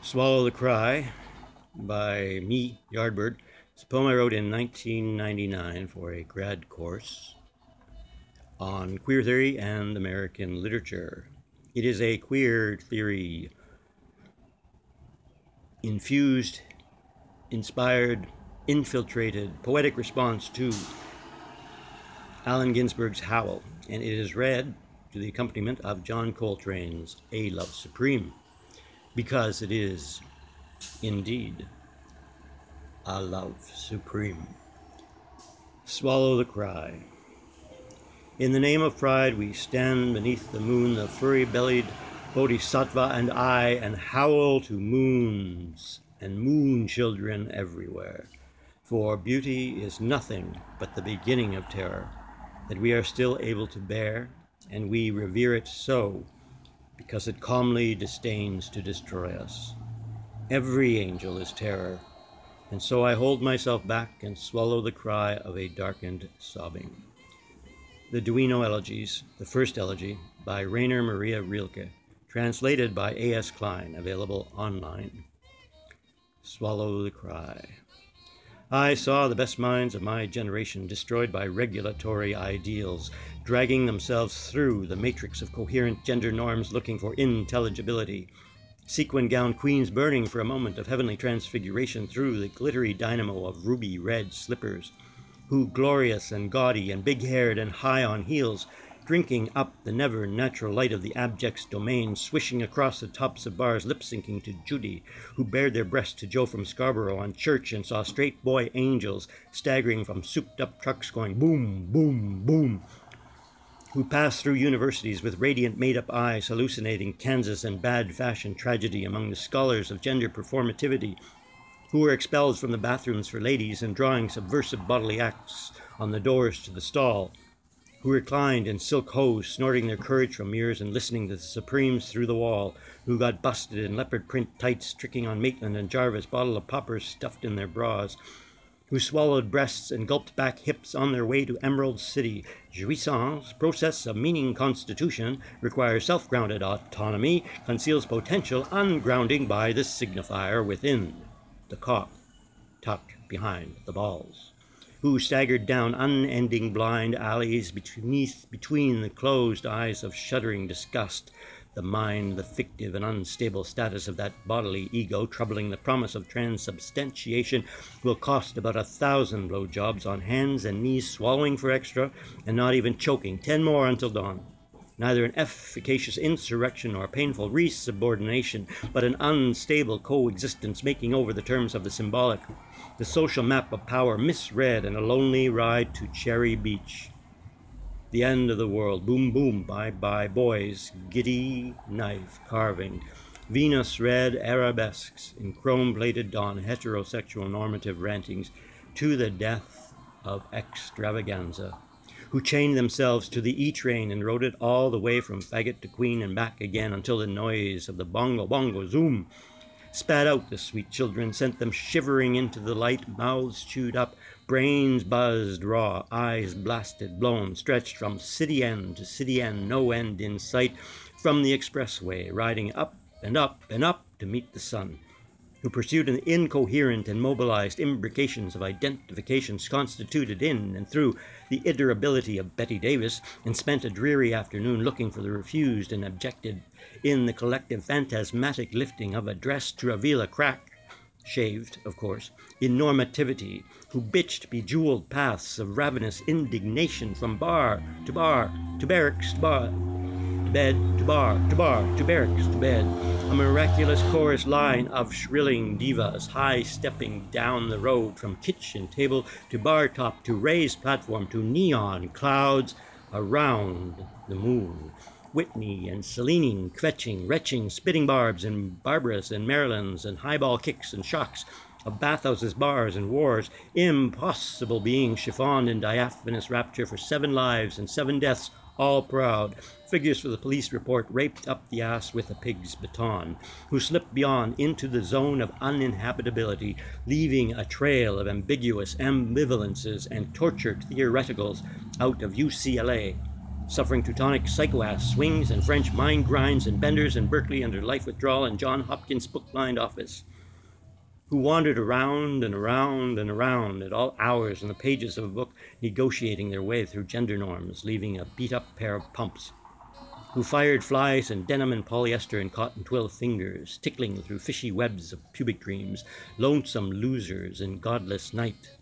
Swallow the Cry by me, Yardbird. It's a poem I wrote in 1999 for a grad course on queer theory and American literature. It is a queer theory infused, inspired, infiltrated, poetic response to Allen Ginsberg's Howl, and it is read to the accompaniment of John Coltrane's A Love Supreme because it is indeed a love supreme. Swallow the cry. In the name of pride, we stand beneath the moon, the furry bellied bodhisattva and I, and howl to moons and moon children everywhere. For beauty is nothing but the beginning of terror, that we are still able to bear, and we revere it so because it calmly disdains to destroy us. Every angel is terror, and so I hold myself back and swallow the cry of a darkened sobbing. The Duino Elegies, the first elegy, by Rainer Maria Rilke, translated by A.S. Kline, available online. Swallow the cry. I saw the best minds of my generation destroyed by regulatory ideals, dragging themselves through the matrix of coherent gender norms looking for intelligibility. Sequin gowned queens burning for a moment of heavenly transfiguration through the glittery dynamo of ruby red slippers, who, glorious and gaudy and big haired and high on heels, drinking up the never natural light of the abject's domain, swishing across the tops of bars, lip syncing to Judy, who bared their breasts to Joe from Scarborough on church and saw straight boy angels staggering from souped up trucks going boom, boom, boom, who passed through universities with radiant made up eyes, hallucinating Kansas and bad fashion tragedy among the scholars of gender performativity, who were expelled from the bathrooms for ladies and drawing subversive bodily acts on the doors to the stall who reclined in silk hose, snorting their courage from mirrors and listening to the Supremes through the wall, who got busted in leopard print tights, tricking on Maitland and Jarvis, bottle of poppers stuffed in their bras, who swallowed breasts and gulped back hips on their way to Emerald City. Jouissance, process of meaning constitution, requires self-grounded autonomy, conceals potential ungrounding by the signifier within the cock, tucked behind the balls who staggered down unending blind alleys beneath between the closed eyes of shuddering disgust, the mind, the fictive and unstable status of that bodily ego, troubling the promise of transubstantiation, will cost about a thousand blowjobs on hands and knees, swallowing for extra and not even choking. Ten more until dawn. Neither an efficacious insurrection nor a painful resubordination, but an unstable coexistence making over the terms of the symbolic the social map of power misread and a lonely ride to Cherry Beach. The end of the world. Boom, boom, bye bye, boys. Giddy knife carving. Venus red arabesques in chrome plated dawn, heterosexual normative rantings to the death of extravaganza, who chained themselves to the E train and rode it all the way from faggot to queen and back again until the noise of the bongo bongo zoom spat out. The sweet children, sent them shivering into the light, mouths chewed up, brains buzzed raw, eyes blasted, blown, stretched from city end to city end, no end in sight, from the expressway, riding up and up and up to meet the sun who pursued an incoherent and mobilized imbrications of identifications constituted in and through the iterability of Bette Davis, and spent a dreary afternoon looking for the refused and abjected in the collective phantasmatic lifting of a dress to reveal a crack, shaved, of course, in normativity, who bitched bejeweled paths of ravenous indignation from bar to bar to barracks to bar To bed to bar to bar to barracks to bed. A miraculous chorus line of shrilling divas, high stepping down the road from kitchen table to bar top to raised platform to neon clouds around the moon. Whitney and Celine kvetching, retching, spitting barbs and Barbaras and Marylands and highball kicks and shocks of bathhouses, bars, and wars, impossible being chiffoned in diaphanous rapture for seven lives and seven deaths all proud. Figures for the police report raped up the ass with a pig's baton, who slipped beyond into the zone of uninhabitability, leaving a trail of ambiguous ambivalences and tortured theoreticals out of UCLA suffering Teutonic psychoass swings and French mind grinds and benders in Berkeley under life withdrawal and John Hopkins book-lined office, who wandered around and around and around at all hours in the pages of a book, negotiating their way through gender norms, leaving a beat-up pair of pumps, who fired flies in denim and polyester and cotton twill fingers, tickling through fishy webs of pubic dreams, lonesome losers in godless night,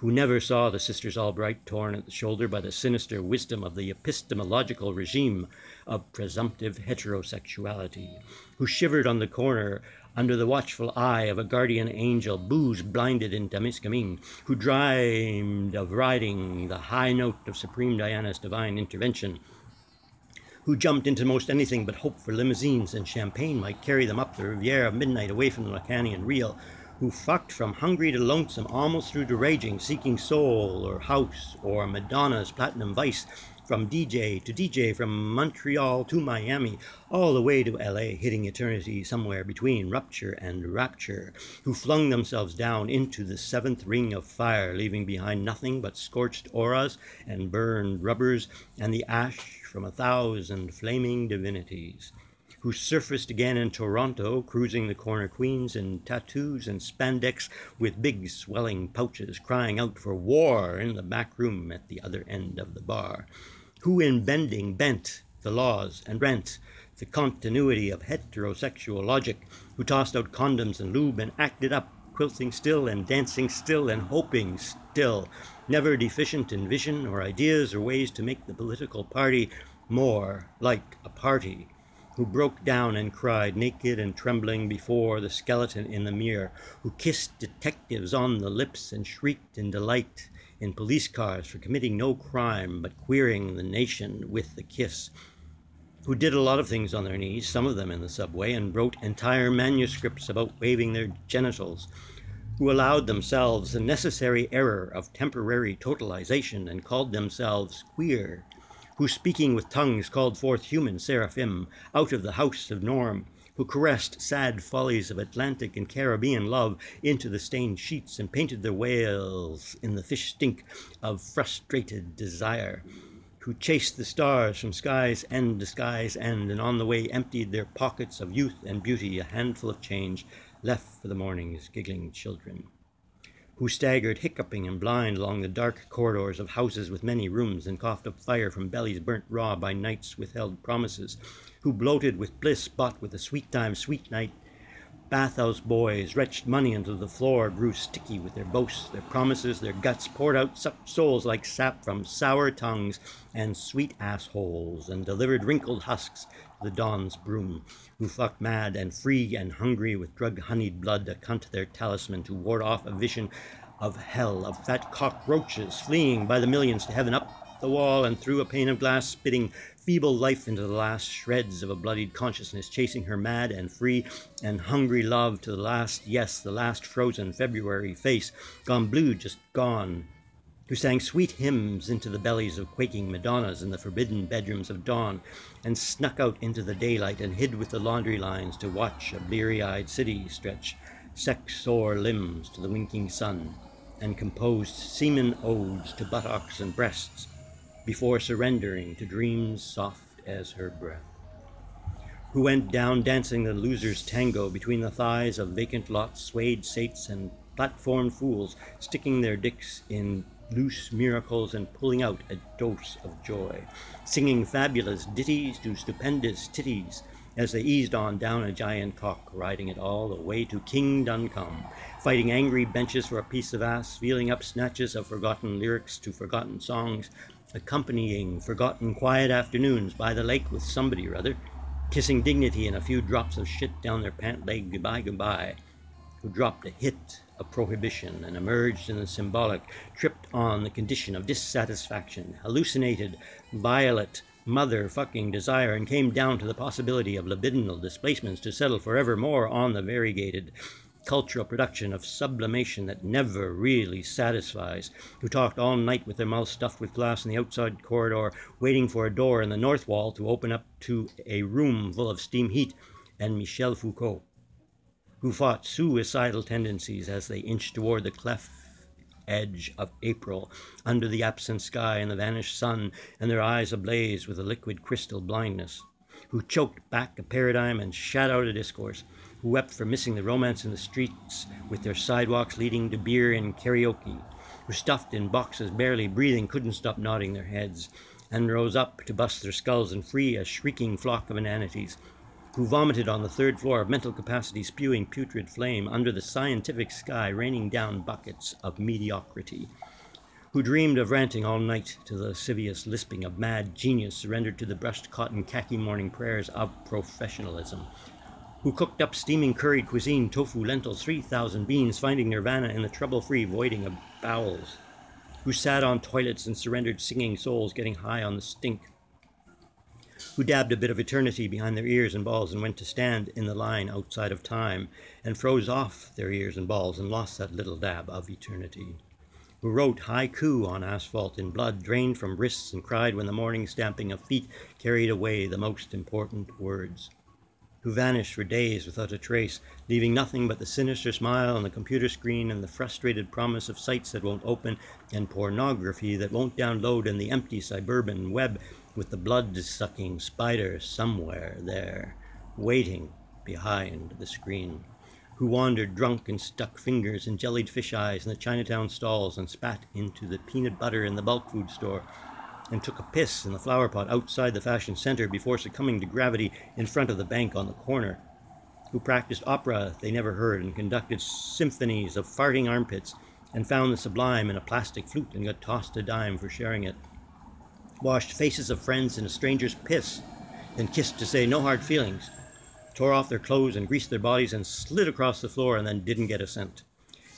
who never saw the Sisters Albright torn at the shoulder by the sinister wisdom of the epistemological regime of presumptive heterosexuality, who shivered on the corner under the watchful eye of a guardian angel, booze blinded in Temiskaming, who dreamed of riding the high note of Supreme Diana's divine intervention, who jumped into most anything but hope for limousines and champagne might carry them up the Riviera midnight away from the Lacanian Real, who fucked from hungry to lonesome, almost through to raging, seeking soul or house or Madonna's platinum vice, from DJ to DJ, from Montreal to Miami, all the way to LA, hitting eternity somewhere between rupture and rapture, who flung themselves down into the seventh ring of fire, leaving behind nothing but scorched auras and burned rubbers and the ash from a thousand flaming divinities who surfaced again in Toronto, cruising the corner queens in tattoos and spandex with big swelling pouches, crying out for war in the back room at the other end of the bar, who in bending bent the laws and rent the continuity of heterosexual logic, who tossed out condoms and lube and acted up, quilting still and dancing still and hoping still, never deficient in vision or ideas or ways to make the political party more like a party who broke down and cried, naked and trembling before the skeleton in the mirror, who kissed detectives on the lips and shrieked in delight in police cars for committing no crime but queering the nation with the kiss, who did a lot of things on their knees, some of them in the subway, and wrote entire manuscripts about waving their genitals, who allowed themselves the necessary error of temporary totalization and called themselves queer, who speaking with tongues called forth human seraphim out of the house of Norm, who caressed sad follies of Atlantic and Caribbean love into the stained sheets and painted their whales in the fish stink of frustrated desire, who chased the stars from sky's end to sky's end and on the way emptied their pockets of youth and beauty, a handful of change left for the morning's giggling children who staggered hiccuping and blind along the dark corridors of houses with many rooms and coughed up fire from bellies burnt raw by night's withheld promises, who bloated with bliss bought with the sweet time, sweet night, bathhouse boys retched money until the floor grew sticky with their boasts, their promises, their guts poured out sucked souls like sap from sour tongues and sweet assholes, and delivered wrinkled husks the dawn's broom, who fucked mad and free and hungry with drug-honeyed blood, a cunt their talisman to ward off a vision of hell, of fat cockroaches fleeing by the millions to heaven up the wall and through a pane of glass, spitting feeble life into the last shreds of a bloodied consciousness, chasing her mad and free and hungry love to the last, yes, the last frozen February face, gone blue, just gone, who sang sweet hymns into the bellies of quaking Madonnas in the forbidden bedrooms of dawn, and snuck out into the daylight and hid with the laundry lines to watch a bleary-eyed city stretch sex-sore limbs to the winking sun, and composed semen odes to buttocks and breasts before surrendering to dreams soft as her breath. Who went down dancing the loser's tango between the thighs of vacant lots, swayed saints and platform fools, sticking their dicks in loose miracles and pulling out a dose of joy, singing fabulous ditties to stupendous titties as they eased on down a giant cock, riding it all the way to King Duncombe, fighting angry benches for a piece of ass, feeling up snatches of forgotten lyrics to forgotten songs, accompanying forgotten quiet afternoons by the lake with somebody or other, kissing dignity and a few drops of shit down their pant leg goodbye goodbye, who dropped a hit of prohibition and emerged in the symbolic, tripped on the condition of dissatisfaction, hallucinated violet mother-fucking desire, and came down to the possibility of libidinal displacements to settle forevermore on the variegated cultural production of sublimation that never really satisfies, who talked all night with their mouths stuffed with glass in the outside corridor, waiting for a door in the north wall to open up to a room full of steam heat and Michel Foucault who fought suicidal tendencies as they inched toward the cleft edge of April, under the absent sky and the vanished sun, and their eyes ablaze with a liquid crystal blindness, who choked back a paradigm and shat out a discourse, who wept for missing the romance in the streets with their sidewalks leading to beer and karaoke, who stuffed in boxes, barely breathing, couldn't stop nodding their heads, and rose up to bust their skulls and free a shrieking flock of inanities, who vomited on the third floor of mental capacity, spewing putrid flame under the scientific sky, raining down buckets of mediocrity, who dreamed of ranting all night to the lascivious lisping of mad genius surrendered to the brushed cotton khaki morning prayers of professionalism, who cooked up steaming curried cuisine, tofu, lentils, 3,000 beans, finding nirvana in the trouble-free voiding of bowels, who sat on toilets and surrendered singing souls getting high on the stink, who dabbed a bit of eternity behind their ears and balls and went to stand in the line outside of time and froze off their ears and balls and lost that little dab of eternity, who wrote haiku on asphalt in blood drained from wrists and cried when the morning stamping of feet carried away the most important words. Who vanished for days without a trace, leaving nothing but the sinister smile on the computer screen and the frustrated promise of sites that won't open and pornography that won't download and the empty suburban web with the blood-sucking spider somewhere there, waiting behind the screen, who wandered drunk and stuck fingers and jellied fish eyes in the Chinatown stalls and spat into the peanut butter in the bulk food store and took a piss in the flower pot outside the fashion center before succumbing to gravity in front of the bank on the corner, who practiced opera they never heard and conducted symphonies of farting armpits and found the sublime in a plastic flute and got tossed a dime for sharing it, washed faces of friends in a stranger's piss, then kissed to say no hard feelings, tore off their clothes and greased their bodies and slid across the floor and then didn't get a cent.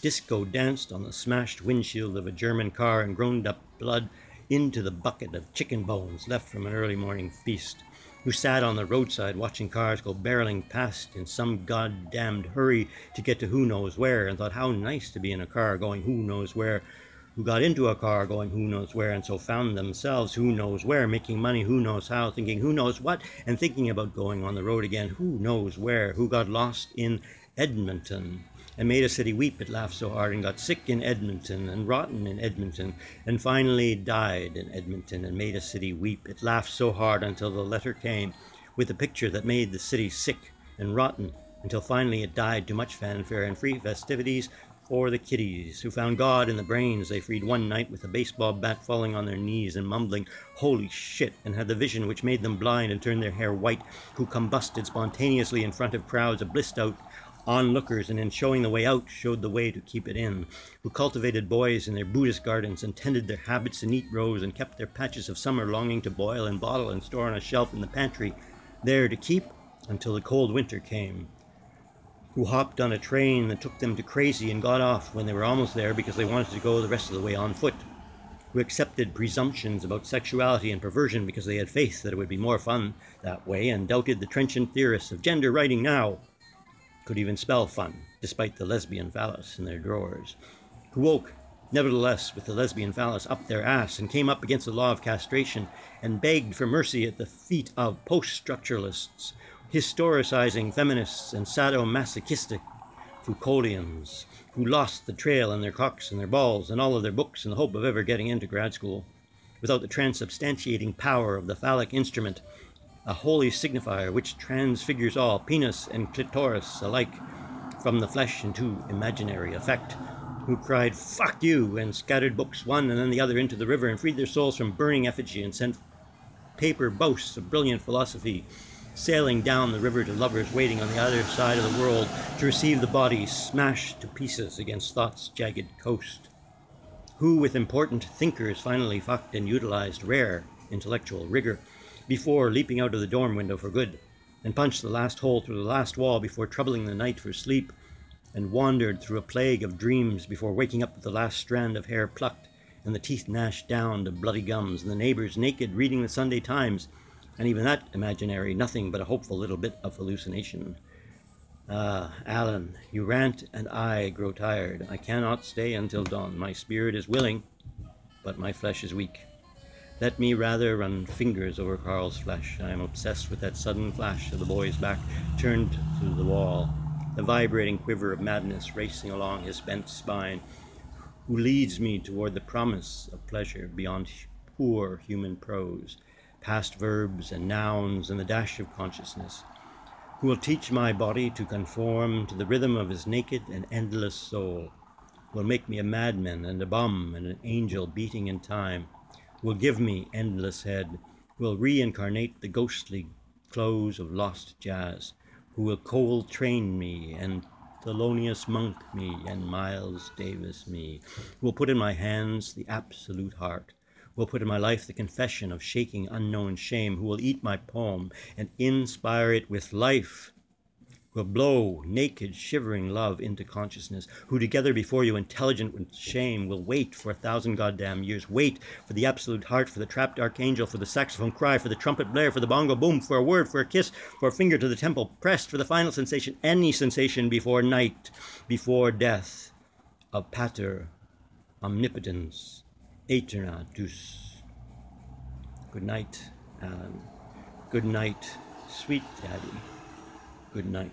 Disco danced on the smashed windshield of a German car and groaned up blood into the bucket of chicken bones left from an early morning feast, who sat on the roadside watching cars go barreling past in some goddamned hurry to get to who knows where, and thought how nice to be in a car going who knows where, who got into a car going who knows where, and so found themselves who knows where, making money who knows how, thinking who knows what, and thinking about going on the road again who knows where, who got lost in Edmonton and made a city weep, it laughed so hard, and got sick in Edmonton, and rotten in Edmonton, and finally died in Edmonton, and made a city weep. It laughed so hard until the letter came, with a picture that made the city sick and rotten, until finally it died to much fanfare and free festivities for the kiddies, who found God in the brains. They freed one night with a baseball bat falling on their knees and mumbling, Holy shit, and had the vision which made them blind and turned their hair white, who combusted spontaneously in front of crowds of blissed out onlookers and in showing the way out showed the way to keep it in, who cultivated boys in their Buddhist gardens and tended their habits in neat rows and kept their patches of summer longing to boil and bottle and store on a shelf in the pantry, there to keep until the cold winter came, who hopped on a train that took them to crazy and got off when they were almost there because they wanted to go the rest of the way on foot, who accepted presumptions about sexuality and perversion because they had faith that it would be more fun that way and doubted the trenchant theorists of gender writing now could even spell fun, despite the lesbian phallus in their drawers, who woke, nevertheless, with the lesbian phallus up their ass and came up against the law of castration and begged for mercy at the feet of post-structuralists, historicizing feminists and sadomasochistic Foucauldians, who lost the trail and their cocks and their balls and all of their books in the hope of ever getting into grad school, without the transubstantiating power of the phallic instrument a holy signifier which transfigures all, penis and clitoris alike, from the flesh into imaginary effect, who cried, Fuck you, and scattered books one and then the other into the river and freed their souls from burning effigy and sent paper boasts of brilliant philosophy sailing down the river to lovers waiting on the other side of the world to receive the body smashed to pieces against thought's jagged coast, who with important thinkers finally fucked and utilized rare intellectual rigor before leaping out of the dorm window for good, and punched the last hole through the last wall before troubling the night for sleep, and wandered through a plague of dreams before waking up with the last strand of hair plucked, and the teeth gnashed down to bloody gums, and the neighbors naked reading the Sunday Times, and even that imaginary, nothing but a hopeful little bit of hallucination. Ah, Allen, you rant, and I grow tired. I cannot stay until dawn. My spirit is willing, but my flesh is weak. Let me rather run fingers over Carl's flesh. I am obsessed with that sudden flash of the boy's back turned to the wall, the vibrating quiver of madness racing along his bent spine, who leads me toward the promise of pleasure beyond poor human prose, past verbs and nouns and the dash of consciousness, who will teach my body to conform to the rhythm of his naked and endless soul, will make me a madman and a bum and an angel beating in time, will give me endless head, will reincarnate the ghostly close of lost jazz, who will Coltrane me and Thelonious Monk me and Miles Davis me, who will put in my hands the absolute heart, will put in my life the confession of shaking unknown shame, who will eat my poem and inspire it with life, who will blow naked, shivering love into consciousness, who together before you, intelligent with shame, will wait for a thousand goddamn years, wait for the absolute heart, for the trapped archangel, for the saxophone cry, for the trumpet blare, for the bongo boom, for a word, for a kiss, for a finger to the temple pressed, for the final sensation, any sensation before night, before death, of pater omnipotens aeterna deus. Good night, Allen. Good night, sweet daddy. Good night.